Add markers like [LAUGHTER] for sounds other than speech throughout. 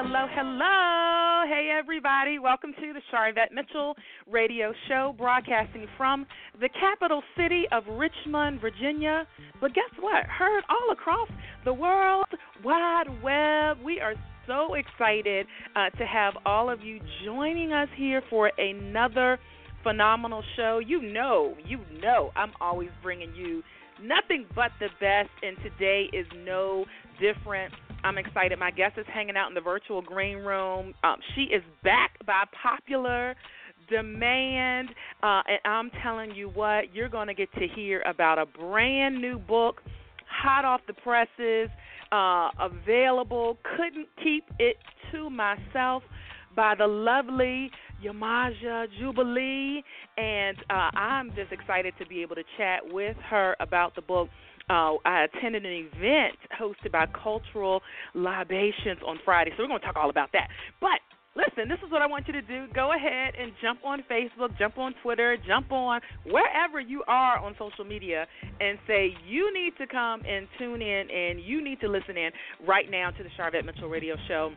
hello, hello. Hey, everybody. Welcome to the Sharvette Mitchell radio show, broadcasting from the capital city of Richmond, Virginia. But guess what? Heard all across the world wide web. We are so excited uh, to have all of you joining us here for another phenomenal show. You know, you know, I'm always bringing you nothing but the best, and today is no different. I'm excited. My guest is hanging out in the virtual green room. Um, she is back by popular demand. Uh, and I'm telling you what, you're going to get to hear about a brand new book, hot off the presses, uh, available. Couldn't keep it to myself by the lovely Yemaja Jubilee. And uh, I'm just excited to be able to chat with her about the book uh, I attended an event hosted by Cultural Libations on Friday. So we're going to talk all about that. But listen, this is what I want you to do. Go ahead and jump on Facebook, jump on Twitter, jump on wherever you are on social media and say you need to come and tune in and you need to listen in right now to the Sharvette Mitchell Radio Show.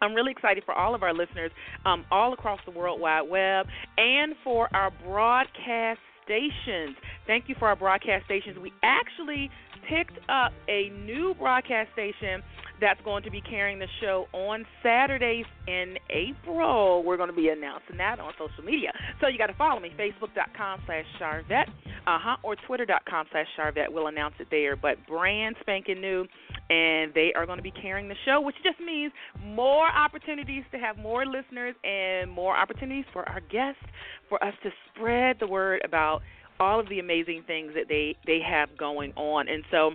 I'm really excited for all of our listeners um, all across the World Wide Web and for our broadcast stations. Thank you for our broadcast stations. We actually picked up a new broadcast station that's going to be carrying the show on Saturdays in April. We're going to be announcing that on social media. So you got to follow me, facebook.com slash Sharvette, uh-huh, or twitter.com slash Sharvette. We'll announce it there. But brand spanking new, and they are going to be carrying the show, which just means more opportunities to have more listeners and more opportunities for our guests for us to spread the word about all of the amazing things that they they have going on. And so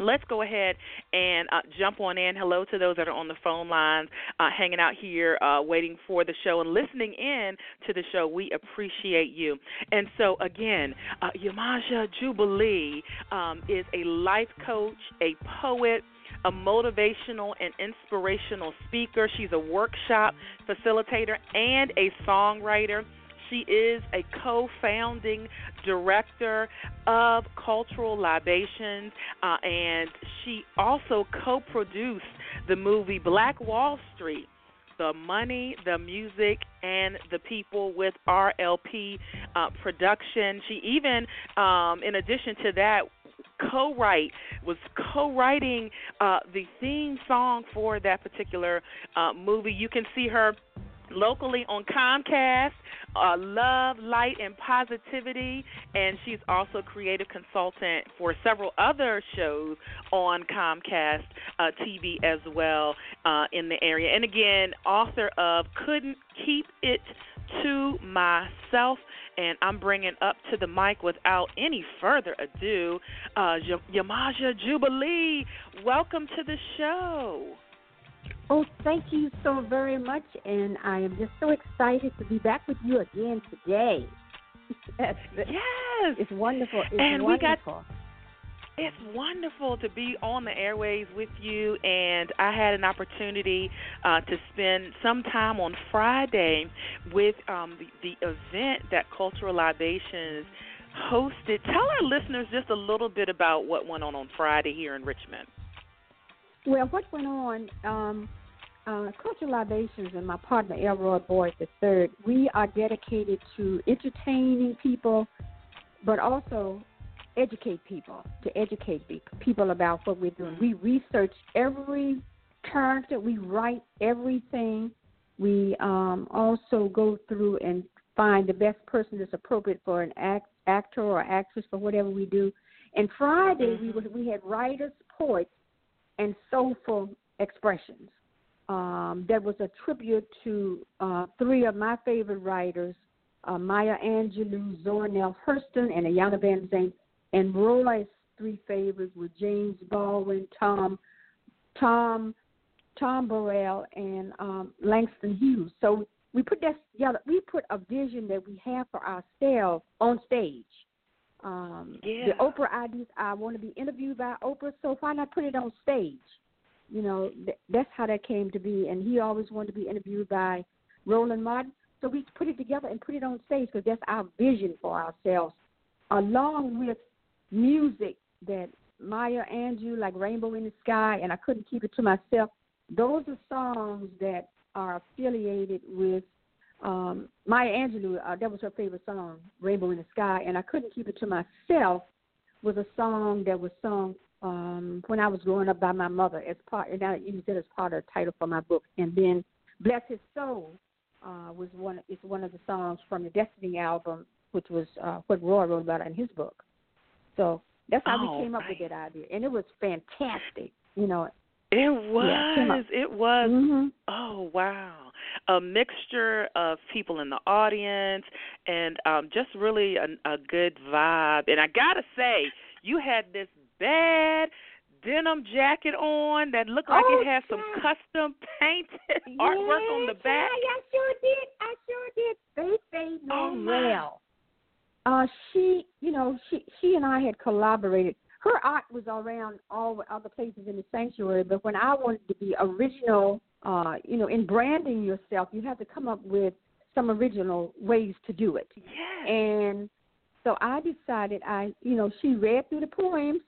let's go ahead and uh, jump on in. Hello to those that are on the phone lines, uh, hanging out here, uh, waiting for the show and listening in to the show. We appreciate you. And so, again, uh, Yemaja Jubilee um, is a life coach, a poet a motivational and inspirational speaker. She's a workshop facilitator and a songwriter. She is a co founding director of Cultural Libations, uh, and she also co produced the movie Black Wall Street. The money, the music, and the people with RLP uh, production. She even, um, in addition to that, co-write was co-writing uh, the theme song for that particular uh, movie. You can see her locally on Comcast, uh, Love, Light, and Positivity, and she's also a creative consultant for several other shows on Comcast uh, TV as well uh, in the area. And again, author of Couldn't Keep It to Myself. And I'm bringing up to the mic without any further ado, uh, Yemaja Jubilee. Welcome to the show. Oh, thank you so very much, and I am just so excited to be back with you again today. yes, [LAUGHS] it's wonderful. It's and wonderful. we got. It's wonderful to be on the airways with you, and I had an opportunity uh, to spend some time on Friday with um, the, the event that Cultural Libations hosted. Tell our listeners just a little bit about what went on on Friday here in Richmond. Well, what went on? Um, uh, Cultural Libations and my partner L. Roi Boyd III, we are dedicated to entertaining people, but also educate people, to educate people about what we're doing. We research every character, we write everything. We um, also go through and find the best person that's appropriate for an act, actor or actress for whatever we do. And Friday we we had writers, poets, and soulful expressions um, there was a tribute to uh, three of my favorite writers, uh, Maya Angelou, Zora Neale Hurston, and Iyanla Vanzant. And Roy's three favorites were James Baldwin, Tom, Tom, Tom Burrell, and um, Langston Hughes. So we put that together. We put a vision that we have for ourselves on stage, Um, yeah. The Oprah ideas. I want to be interviewed by Oprah, so why not put it on stage? You know, th- that's how that came to be. And he always wanted to be interviewed by Roland Martin, so we put it together and put it on stage because that's our vision for ourselves, along with music that Maya Angelou, like Rainbow in the Sky, and I couldn't keep it to myself. Those are songs that are affiliated with um, Maya Angelou. Uh, that was her favorite song, Rainbow in the Sky, and I couldn't keep it to myself. Was a song that was sung um, when I was growing up by my mother as part, and I used it as part of the title for my book. And then Bless His Soul uh, was one. Is one of the songs from the Destiny album, which was uh, what Roy wrote about in his book. So that's how oh, we came up right. with that idea, and it was fantastic. You know, it was. Yeah, it was. mm-hmm. Oh wow. A mixture of people in the audience and um just really a, a good vibe. And I gotta say, you had this bad denim jacket on that looked like Oh, it had some custom painted [LAUGHS] artwork on the back. Yeah, I sure did. I sure did. They say Oh, no my. well. Uh, she, you know, she she and I had collaborated. Her art was around all other places in the sanctuary, but when I wanted to be original, uh, you know, in branding yourself, you have to come up with some original ways to do it. Yes. And so I decided I, you know, she read through the poems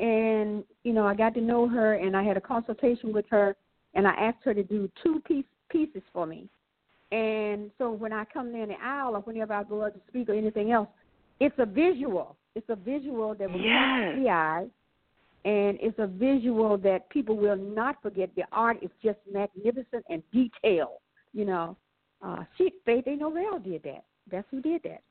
and, you know, I got to know her and I had a consultation with her and I asked her to do two piece, pieces for me. And so when I come in the aisle or whenever I go up to speak or anything else, it's a visual. It's a visual that will Yes. the eye and it's a visual that people will not forget. The art is just magnificent and detailed. You know, uh, she Faith A. Novell did that. That's who did that.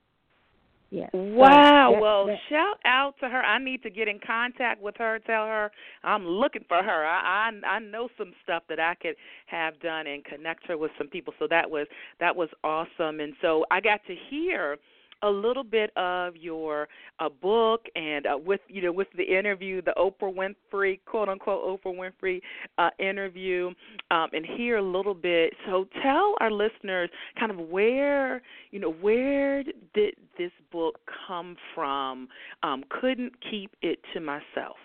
Yeah. So Wow. that- well, that- shout out to her. I need to get in contact with her. Tell her I'm looking for her. I I, I know some stuff that I could have done and connect her with some people. So that was that was awesome. And so I got to hear a little bit of your uh, book and uh, with you know with the interview, the Oprah Winfrey quote unquote Oprah Winfrey uh, interview, um, and hear a little bit. So tell our listeners kind of where you know where did this book come from? Um, couldn't keep it to myself.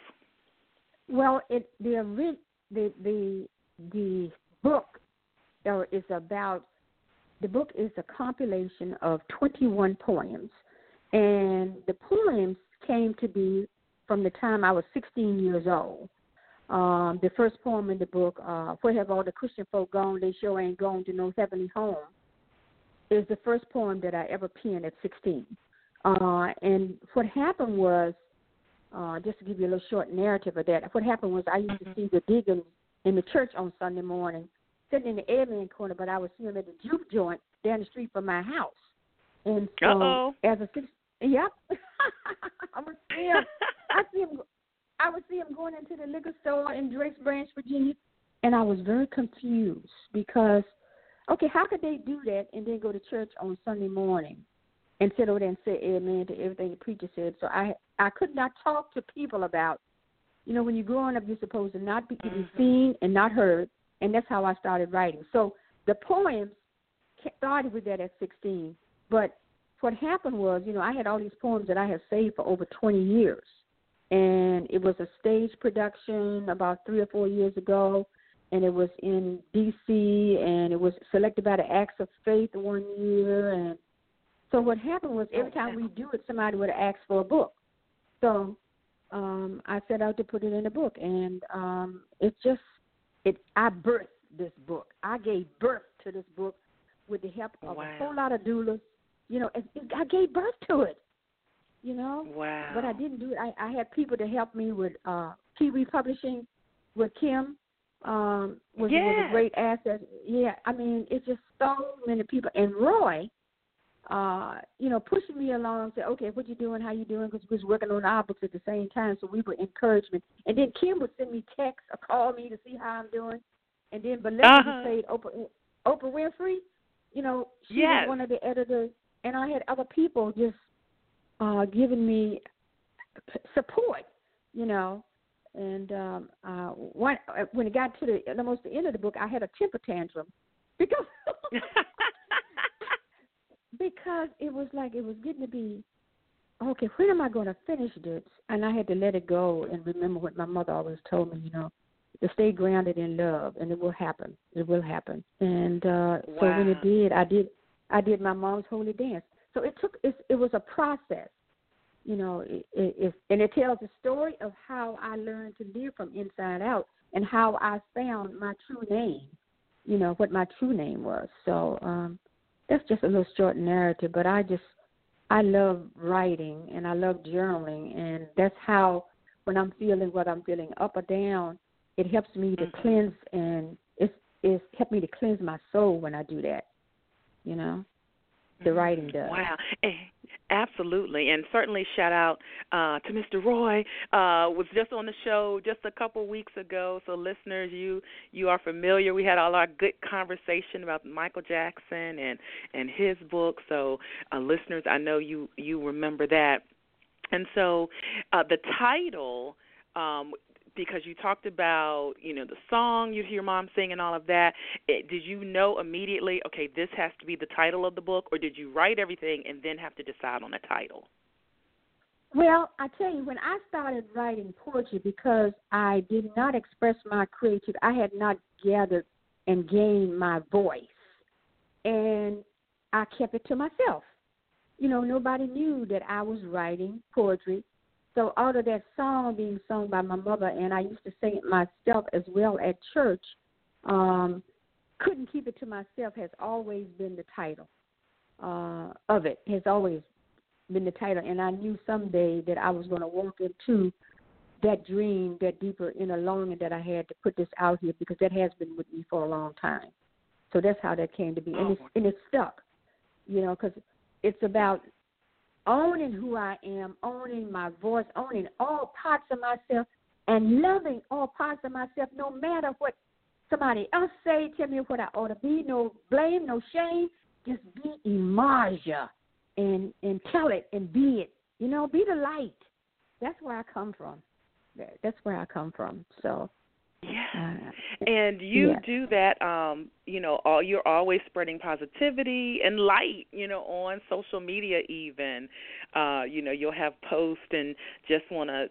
Well, it the the the the book uh, is about the book is a compilation of 21 poems, and the poems came to be from the time I was 16 years old. Um, the first poem in the book, uh, "Where Have All the Christian Folk Gone? They Sure Ain't Gone to No Heavenly Home," is the first poem that I ever penned at 16. Uh, and what happened was, uh, just to give you a little short narrative of that, what happened was I used to see the deacons in the church on Sunday morning, sitting in the amen corner, but I would see them at the juke joint down the street from my house. And so, Uh-oh. as a six, yep, [LAUGHS] I would see him. I see him. I would see him going into the liquor store in Drakes Branch, Virginia, and I was very confused because, okay, how could they do that and then go to church on Sunday morning and sit over there and say amen to everything the preacher said? So I I could not talk to people about, you know, when you're growing up, you're supposed to not be, be seen and not heard, and that's how I started writing. So the poems started with that at 16, but what happened was, you know, I had all these poems that I had saved for over 20 years and it was a stage production about three or four years ago, and it was in D.C. and it was selected by the Acts of Faith one year, and so what happened was every time we do it, somebody would ask for a book. So um, I set out to put it in a book, and um, it just it I birthed this book. I gave birth to this book with the help of Wow. a whole lot of doulas. You know, it, it, I gave birth to it. You know, Wow. but I didn't do it. I, I had people to help me with uh Kiwi Publishing with Kim. Um was, was Yeah. a great asset. Yeah, I mean it's just so many people and Roy uh, you know, pushing me along, say, okay, what you doing, how you doing, because we was working on our books at the same time, so we were encouragement. And then Kim would send me texts or call me to see how I'm doing. And then Belinda Uh-huh. played Oprah, Oprah Winfrey, you know, she Yes. was one of the editors, and I had other people just uh, giving me p- support, you know. And um, uh, one, uh, when it got to the almost the end of the book, I had a temper tantrum because [LAUGHS] because it was like it was getting to be okay, when am I going to finish this? And I had to let it go and remember what my mother always told me, you know, to stay grounded in love, and it will happen. It will happen. And uh, wow. so when it did, I did. I did my mom's holy dance. So it took. It, it was a process, you know. It, it, and it tells the story of how I learned to live from inside out, and how I found my true name. You know what my true name was. So um, that's just a little short narrative, but I just I love writing and I love journaling, and that's how when I'm feeling what I'm feeling up or down, it helps me to mm-hmm. cleanse and it's it's helped me to cleanse my soul when I do that. You know, the mm-hmm. writing does. Wow. Eh, absolutely, and certainly shout out uh, to Mr. Roy. Uh, was just on the show just a couple weeks ago. So listeners, you you are familiar. We had all our good conversation about Michael Jackson and and his book. So uh, listeners, I know you you remember that. And so uh, the title um, because you talked about you know the song you hear mom sing and all of that it, did you know immediately okay this has to be the title of the book or did you write everything and then have to decide on a title? Well i tell you when i started writing poetry because i did not express my creativity i had not gathered and gained my voice. And i kept it to myself. You know nobody knew that i was writing poetry so out of that song being sung by my mother, and I used to sing it myself as well at church, um, couldn't keep it to myself has always been the title uh, of it. Has always been the title, and I knew someday that I was going to walk into that dream, that deeper inner longing that I had to put this out here because that has been with me for a long time. So that's how that came to be, and it's and it's stuck, you know, because it's about owning who I am, owning my voice, owning all parts of myself, and loving all parts of myself, no matter what somebody else say. Tell me what I ought to be. No blame, no shame. Just be Yemaja and and tell it and be it. You know, be the light. That's where I come from. That's where I come from. So yeah. And you yeah. do that um, you know, all you're always spreading positivity and light, you know, on social media even. Uh, you know, you'll have posts and just want to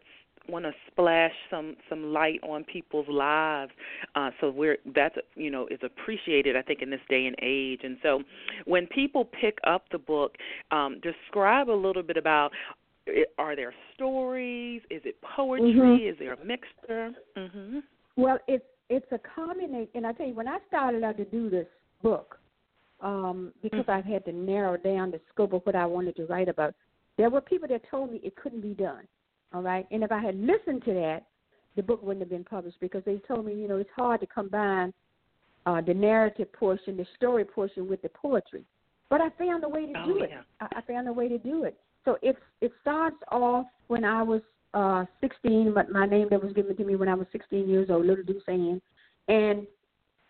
want to splash some some light on people's lives uh so we're that's you know is appreciated i think in this day and age and so when people pick up the book um describe a little bit about are there stories is it poetry mm-hmm. is there a mixture mhm well, it's it's a combination. And I tell you, when I started out to do this book, um, because mm-hmm. I had to narrow down the scope of what I wanted to write about, there were people that told me it couldn't be done. All right, and if I had listened to that, the book wouldn't have been published because they told me, you know, it's hard to combine uh, the narrative portion, the story portion, with the poetry. But I found a way to oh, do yeah. it. I, I found a way to do it. So it's it starts off when I was uh 16, but my name that was given to me when I was 16 years old, Little Deuce Ann, and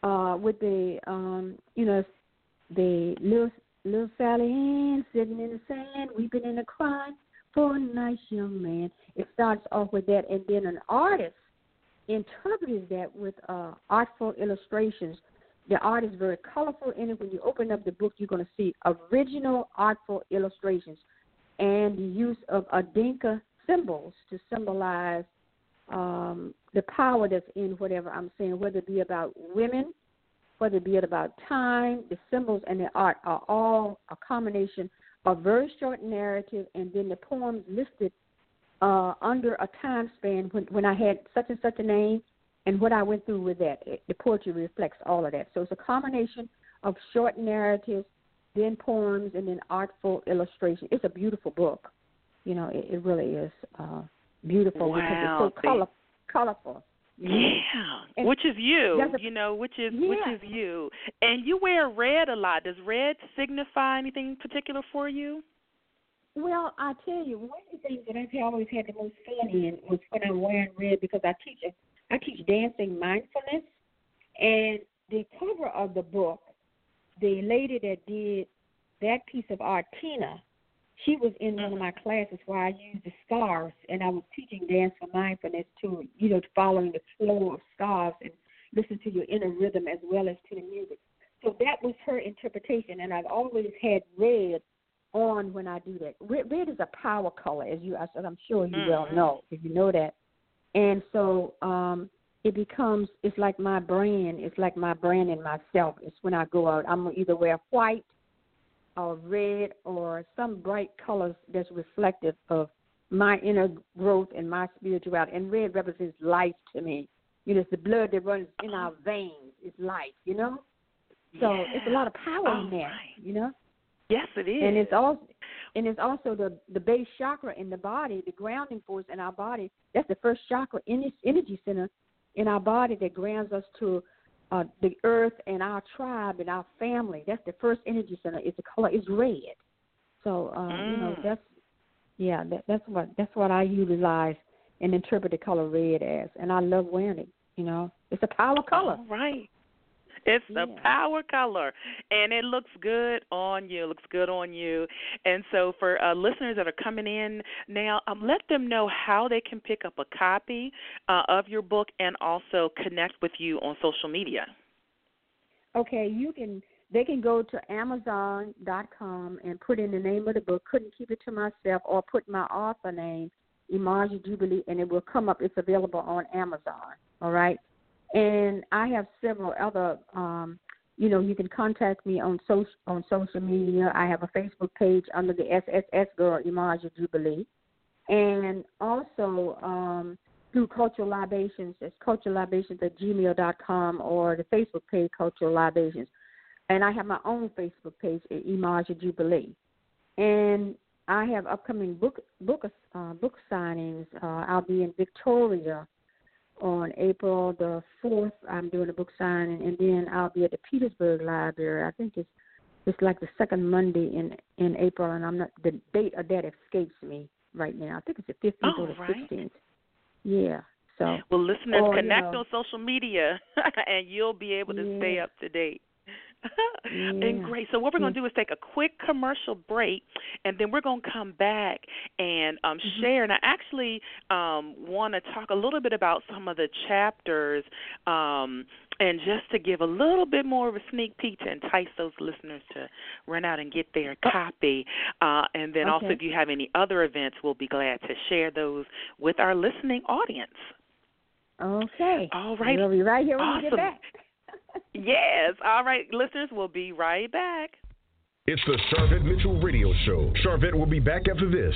uh with the um you know the little little Sally Ann sitting in the sand, weeping and a crying for a nice young man. It starts off with that, and then an artist interprets that with uh artful illustrations. The art is very colorful in it. When you open up the book, you're going to see original artful illustrations and the use of Adinkra symbols to symbolize um, the power that's in whatever I'm saying, whether it be about women, whether it be about time, the symbols and the art are all a combination of very short narrative and then the poems listed uh, under a time span when, when I had such and such a name and what I went through with that. It, the poetry reflects all of that. So it's a combination of short narratives, then poems, and then artful illustration. It's a beautiful book. You know, it, it really is uh, beautiful wow. because it's so color, colorful. Yeah, and which is you, a, you know, which is yeah. which is you, and you wear red a lot. Does red signify anything particular for you? Well, I tell you, one of the things that I've always had the most fun in was when I'm wearing red because I teach I teach dancing mindfulness, and the cover of the book, the lady that did that piece of art, Tina, she was in one of my classes where I used the scarves and I was teaching dance for mindfulness to, you know, following the flow of scarves and listen to your inner rhythm as well as to the music. So that was her interpretation, and I've always had red on when I do that. Red, red is a power color, as you, as I'm sure you mm-hmm. well know, if you know that. And so um, it becomes, it's like my brand. It's like my brand and myself. It's when I go out, I'm either wear white or red or some bright colors that's reflective of my inner growth and my spirituality. And red represents life to me. You know, it's the blood that runs in our veins. It's life, you know? So yeah. it's a lot of power oh, in there, right. you know? Yes, it is. And it's also and it's also the the base chakra in the body, the grounding force in our body. That's the first chakra in this energy center in our body that grounds us to uh, the earth and our tribe and our family. That's the first energy center. It's the color is red. So uh, mm. you know that's yeah that, that's what that's what I utilize and interpret the color red as, and I love wearing it. You know, it's a power color. All right. It's yeah. the power color, and it looks good on you. It looks good on you. And so, for uh, listeners that are coming in now, um, let them know how they can pick up a copy uh, of your book and also connect with you on social media. Okay, you can. They can go to Amazon.com and put in the name of the book. Couldn't keep it to myself, or put my author name, Yemaja Jubilee, and it will come up. It's available on Amazon. All right. And I have several other, um, you know, you can contact me on social on social media. I have a Facebook page under the SSS Girl Yemaja Jubilee, and also um, through Cultural Libations. It's Cultural Libations at gmail.com or the Facebook page Cultural Libations. And I have my own Facebook page, Yemaja Jubilee. And I have upcoming book book uh, book signings. Uh, I'll be in Victoria on April the fourth. I'm doing a book signing, and then I'll be at the Petersburg Library. I think it's it's like the second Monday in in April, and I'm not the date of that escapes me right now. I think it's the fifteenth oh, or the right. sixteenth. Yeah. So well, listeners, or, connect you know, on social media, [LAUGHS] and you'll be able to yeah. stay up to date. [LAUGHS] yeah. And great. So what we're going to do is take a quick commercial break, and then we're going to come back and um, mm-hmm. share. And I actually um, want to talk a little bit about some of the chapters, um, and just to give a little bit more of a sneak peek to entice those listeners to run out and get their copy. Uh, and then also, if you have any other events, we'll be glad to share those with our listening audience. Okay. All right. We'll be right here when we get back. Yes. All right, listeners, we'll be right back. It's the Sharvette Mitchell Radio Show. Sharvette will be back after this.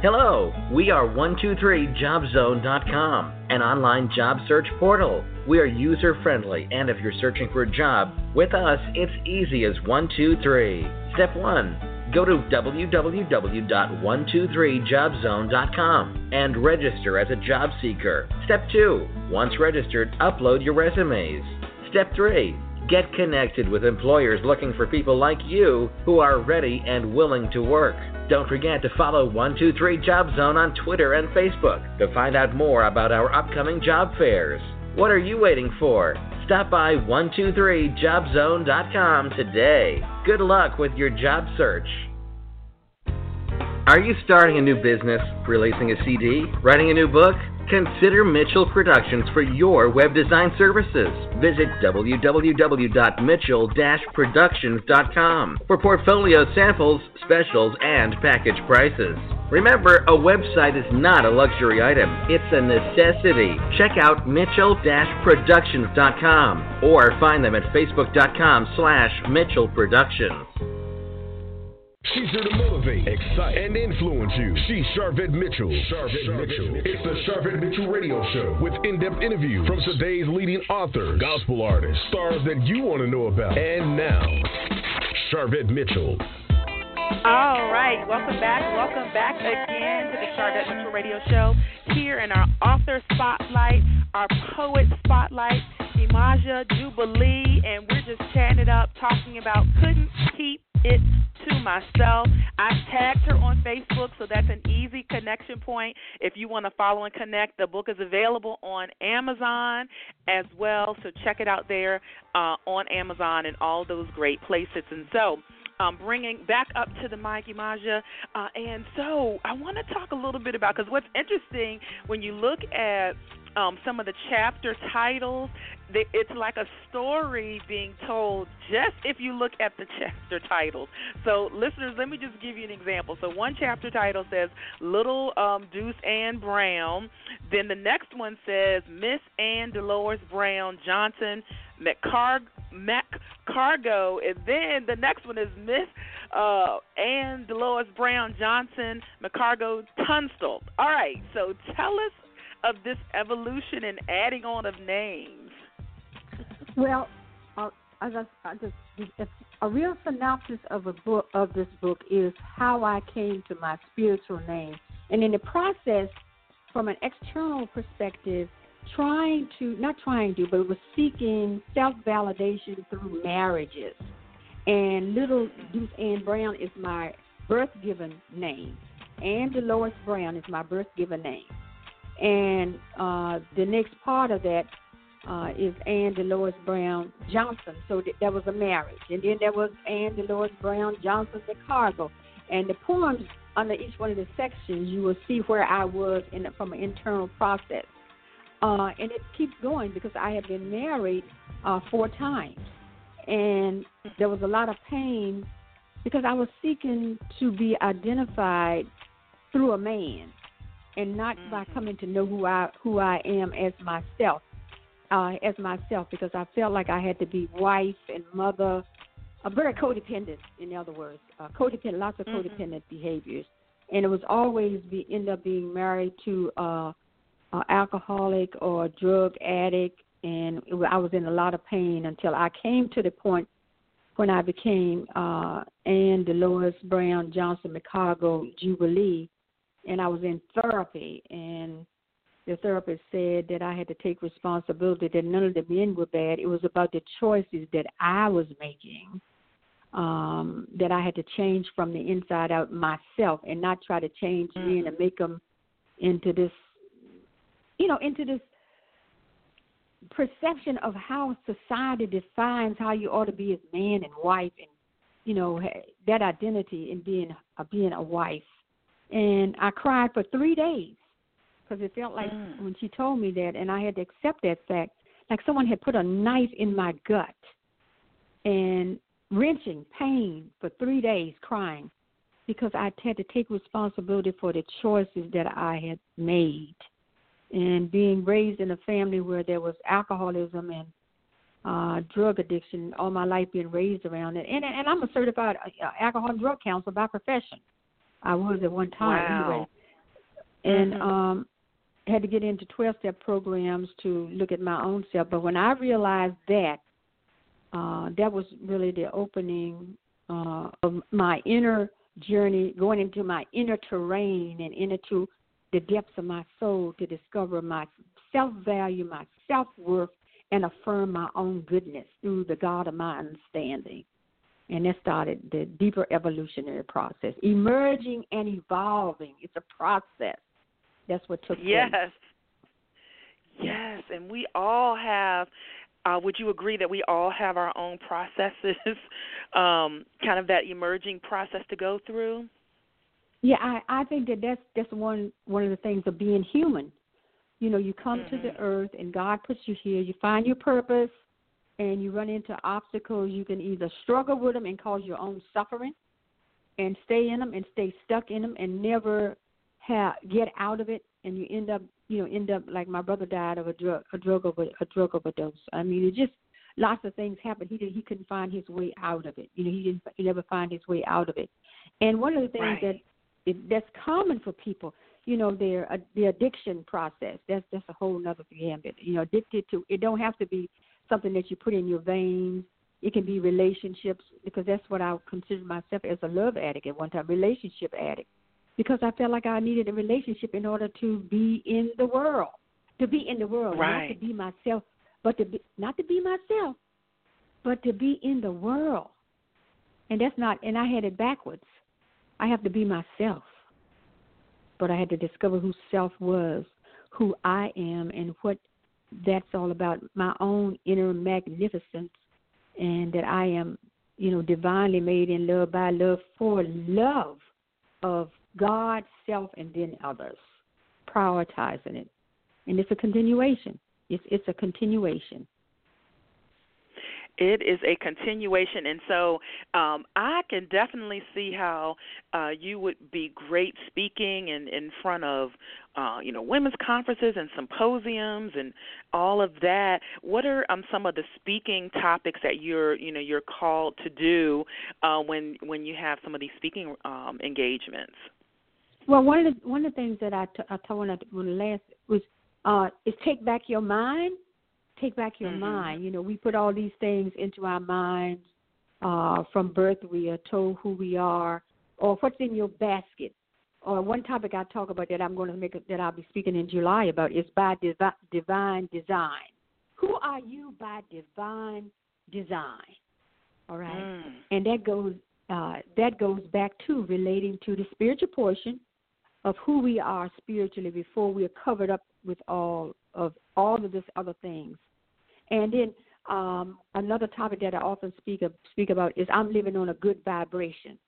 Hello, we are 123jobzone.com, an online job search portal. We are user friendly, and if you're searching for a job, with us it's easy as 123. Step 1 Go to www.123jobzone.com and register as a job seeker. Step 2 Once registered, upload your resumes. Step 3 Get connected with employers looking for people like you who are ready and willing to work. Don't forget to follow 123 Job Zone on Twitter and Facebook to find out more about our upcoming job fairs. What are you waiting for? Stop by 123jobzone.com today. Good luck with your job search. Are you starting a new business, releasing a CD, writing a new book? Consider Mitchell Productions for your web design services. Visit www.mitchell-productions.com for portfolio samples, specials, and package prices. Remember, a website is not a luxury item, it's a necessity. Check out mitchell-productions.com or find them at facebook.com slash mitchellproductions. She's here to motivate, excite, and influence you. She's Sharvette Mitchell. Sharvette, Mitchell. It's the Sharvette Mitchell Radio Show with in-depth interviews from today's leading authors, gospel artists, stars that you want to know about. And now, Sharvette Mitchell. All right, welcome back. Welcome back again to the Sharvette Mitchell Radio Show. Here in our author spotlight, our poet spotlight, Yemaja Jubilee, and we're just chatting it up, talking about couldn't keep it to myself. I tagged her on Facebook, so that's an easy connection point. If you want to follow and connect, the book is available on Amazon as well, so check it out there uh, on Amazon and all those great places. And so, um, bringing back up to the Mikey Yemaja. Uh, and so I want to talk a little bit about because what's interesting when you look at um, some of the chapter titles. It's like a story being told just if you look at the chapter titles. So, listeners, let me just give you an example. So, one chapter title says Little um, Deuce Ann Brown. Then the next one says Miss Ann Dolores Brown Johnson McCar- McCargo. And then the next one is Miss uh, Ann Dolores Brown Johnson McCargo Tunstall. All right, so tell us of this evolution and adding on of names? Well, uh, I, I just, a real synopsis of a book of this book is how I came to my spiritual name, and in the process, from an external perspective, trying to not trying to, but was seeking self validation through marriages. And little Deuce Ann Brown is my birth given name. Ann Dolores Brown is my birth given name. And uh, the next part of that uh, is Ann Dolores Brown Johnson. So th- that was a marriage. And then there was Ann Dolores Brown Johnson McCargo. And the poems under each one of the sections, you will see where I was in the, from an internal process. Uh, and it keeps going because I have been married uh, four times. And there was a lot of pain because I was seeking to be identified through a man and not mm-hmm. by coming to know who I who I am as myself, uh, as myself, because I felt like I had to be wife and mother, a very codependent. In other words, uh, codependent, lots of mm-hmm. codependent behaviors, and it was always be end up being married to uh, uh, alcoholic or drug addict, and it, I was in a lot of pain until I came to the point when I became uh, Ann Dolores Brown Johnson McCargo Jubilee and I was in therapy, and the therapist said that I had to take responsibility that none of the men were bad. It was about the choices that I was making um, that I had to change from the inside out myself, and not try to change mm-hmm. men and make them into this, you know, into this perception of how society defines how you ought to be as man and wife, and you know that identity in being uh, being a wife and I cried for three days because it felt like mm. when she told me that, and I had to accept that fact, like someone had put a knife in my gut, and wrenching pain for three days, crying because I had to take responsibility for the choices that I had made. And being raised in a family where there was alcoholism and uh, drug addiction all my life, being raised around it, and and I'm a certified uh, alcohol and drug counselor by profession. I was at one time wow. anyway. And mm-hmm. um had to get into 12 step programs to look at my own self. But when I realized that, uh, that was really the opening uh, of my inner journey, going into my inner terrain and into the depths of my soul to discover my self value, my self worth, and affirm my own goodness through the God of my understanding and that started the deeper evolutionary process. Emerging and evolving. It's a process. That's what took yes. place. Yes. Yes, and we all have. Uh, would you agree that we all have our own processes, [LAUGHS] um, kind of that emerging process to go through? Yeah, I, I think that that's that's one one of the things of being human. You know, you come mm-hmm. to the earth and God puts you here. You find your purpose and you run into obstacles, you can either struggle with them and cause your own suffering and stay in them and stay stuck in them and never have get out of it. And you end up you know end up like my brother died of a drug a drug over a drug overdose. I mean it just lots of things happened he did he couldn't find his way out of it. You know he didn't he never find his way out of it. And one of the things right. that it, that's common for people you know their uh, the addiction process that's that's a whole other gambit you know addicted to it don't have to be something that you put in your veins. It can be relationships because that's what I consider myself as a love addict at one time, relationship addict. Because I felt like I needed a relationship in order to be in the world, to be in the world, right. not to be myself, but to be not to be myself, but to be in the world. And that's not. And I had it backwards. I have to be myself, but I had to discover who self was, who I am, and what that's all about my own inner magnificence and that I am, you know, divinely made in love by love for love of God, self, and then others, prioritizing it. and it's a continuation. It's it's a continuation. It is a continuation, and so um, I can definitely see how uh, you would be great speaking in in front of uh, you know women's conferences and symposiums and all of that. What are um, some of the speaking topics that you're you know you're called to do uh, when when you have some of these speaking um, engagements? Well, one of the one of the things that I, t- I told when I when last was uh, is take back your mind take back your mm-hmm. mind. You know, we put all these things into our minds uh, from birth. We are told who we are, or what's in your basket. Or one topic I talk about that I'm going to make that I'll be speaking in July about is by divi- divine design. Who are you by divine design? All right, mm. and that goes uh, that goes back to relating to the spiritual portion of who we are spiritually before we are covered up with all of all of this other things. And then um, another topic that I often speak of, speak about is I'm living on a good vibration.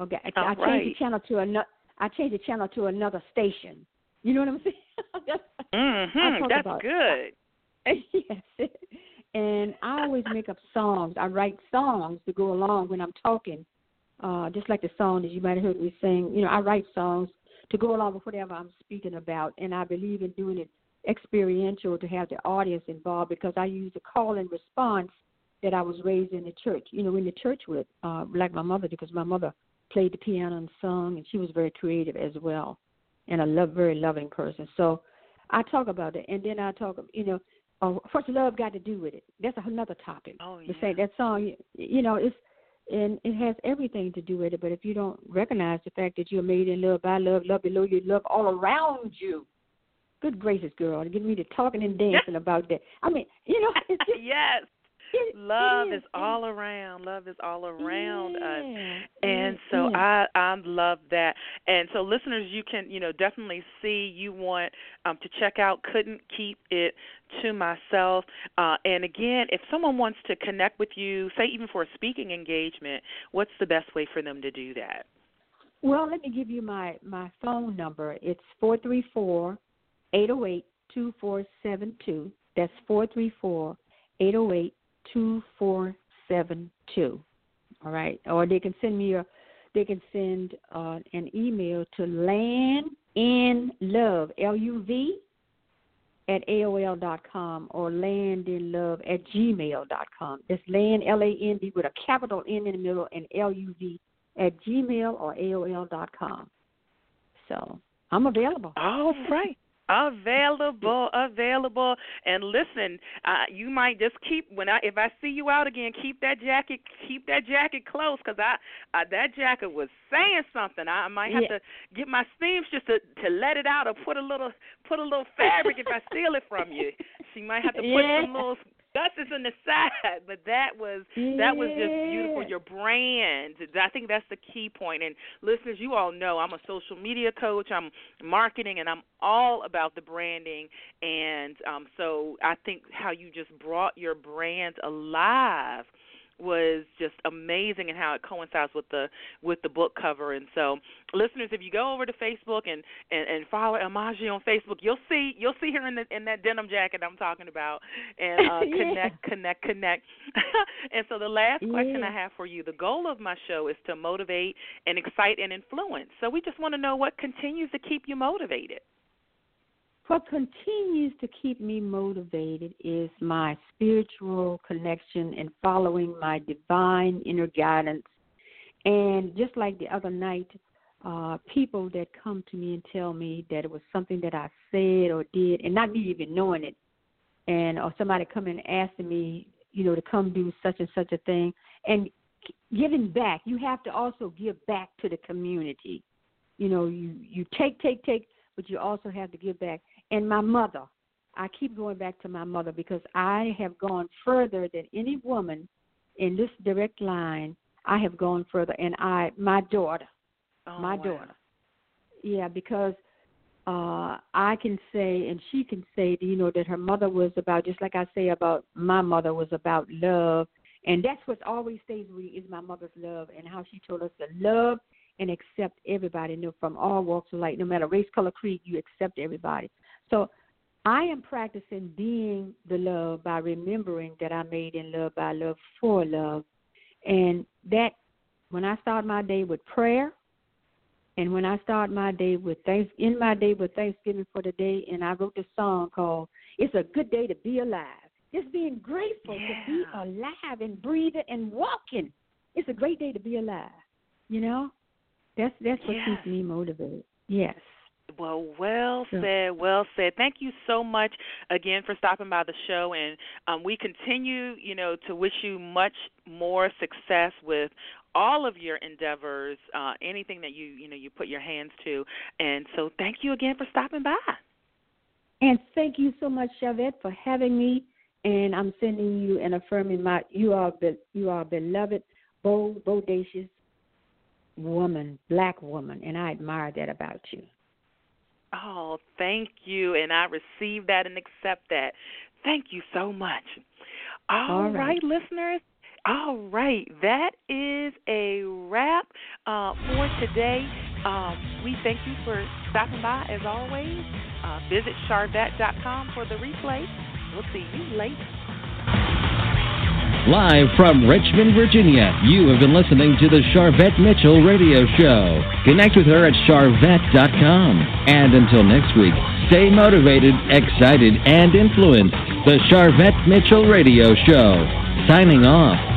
Okay, I, I right. change the channel to another. I change the channel to another station. You know what I'm [LAUGHS] saying? that's, mm-hmm. that's about, good. [LAUGHS] yes, and I always make up songs. I write songs to go along when I'm talking, uh, just like the song that you might have heard me sing. You know, I write songs to go along with whatever I'm speaking about, and I believe in doing it experiential to have the audience involved because I use a call and response that I was raised in the church. You know, in the church with uh, like my mother because my mother played the piano and sung, and she was very creative as well, and a love very loving person. So I talk about it, and then I talk, you know, uh, what's love got to do with it? That's another topic. Oh yeah. To say that song, you know, it's and it has everything to do with it. But if you don't recognize the fact that you're made in love by love, love below you, love all around you, good gracious, girl, to get me to talking and dancing about that. I mean, you know, it's [LAUGHS] just, yes. It, love it is. is all around. Love is all around yeah. us, and so yeah. I I love that. And so listeners, you can you know definitely see you want um, to check out. Couldn't keep it to myself. Uh, and again, if someone wants to connect with you, say even for a speaking engagement, what's the best way for them to do that? Well, let me give you my my phone number. It's four three four eight zero eight two four seven two. That's four three four eight zero eight 2472. All right. Or they can send me a they can send uh, an email to land in love L U V at AOL dot com or land in love at gmail dot com. It's land L A N D with a capital N in the middle and L U V at gmail or AOL dot com. So I'm available. All right. Available available and listen uh you might just keep when i if i see you out again keep that jacket keep that jacket close because i uh, that jacket was saying something i might have yeah. to get my seamstress to to let it out or put a little put a little fabric if i steal it from you she might have to put yeah. some little guts in the [LAUGHS] side, but that was that was just beautiful. Your brand, I think that's the key point. And listeners, you all know I'm a social media coach. I'm marketing, and I'm all about the branding. And um, so I think how you just brought your brand alive was just amazing and how it coincides with the with the book cover. And so, listeners, if you go over to Facebook and and, and follow Imaji on Facebook, you'll see you'll see her in the in that denim jacket I'm talking about, and uh, [LAUGHS] yeah. connect, connect, connect. [LAUGHS] and so, the last question yeah. I have for you: the goal of my show is to motivate and excite and influence. So, we just want to know what continues to keep you motivated. What continues to keep me motivated is my spiritual connection and following my divine inner guidance. And just like the other night, uh, people that come to me and tell me that it was something that I said or did, and not me even knowing it, and or somebody coming and asking me, you know, to come do such and such a thing, and giving back. You have to also give back to the community. You know, you you take, take, take, but you also have to give back and my mother. I keep going back to my mother because I have gone further than any woman in this direct line. I have gone further, and I, my daughter, oh, my wow. daughter, yeah, because uh I can say, and she can say, you know, that her mother was about just like I say about my mother was about love, and that's what always stays with me is my mother's love and how she told us to love and accept everybody, you know, from all walks of life, no matter race, color, creed, you accept everybody. So I am practicing being the love by remembering that I'm made in love by love for love. And that when I start my day with prayer and when I start my day with thanks in my day with thanksgiving for the day and I wrote a song called It's a Good Day to Be Alive. Just being grateful yeah. to be alive and breathing and walking. It's a great day to be alive. You know? That's that's what yes. keeps me motivated. Yes. Well, well said, well said. Thank you so much again for stopping by the show, and um, we continue, you know, to wish you much more success with all of your endeavors, uh, anything that you, you know, you put your hands to. And so, thank you again for stopping by. And thank you so much, Sharvette, for having me. And I'm sending you and affirming my you are you are beloved, bold, bodacious woman, black woman, and I admire that about you. Oh, thank you. And I receive that and accept that. Thank you so much. All, All right. right. listeners. All right. That is a wrap uh, for today. Um, we thank you for stopping by as always. Uh, visit sharvette.com for the replay. We'll see you later. Live from Richmond, Virginia, you have been listening to the Sharvette Mitchell Radio Show. Connect with her at sharvette.com. And until next week, stay motivated, excited, and influenced. The Sharvette Mitchell Radio Show. Signing off.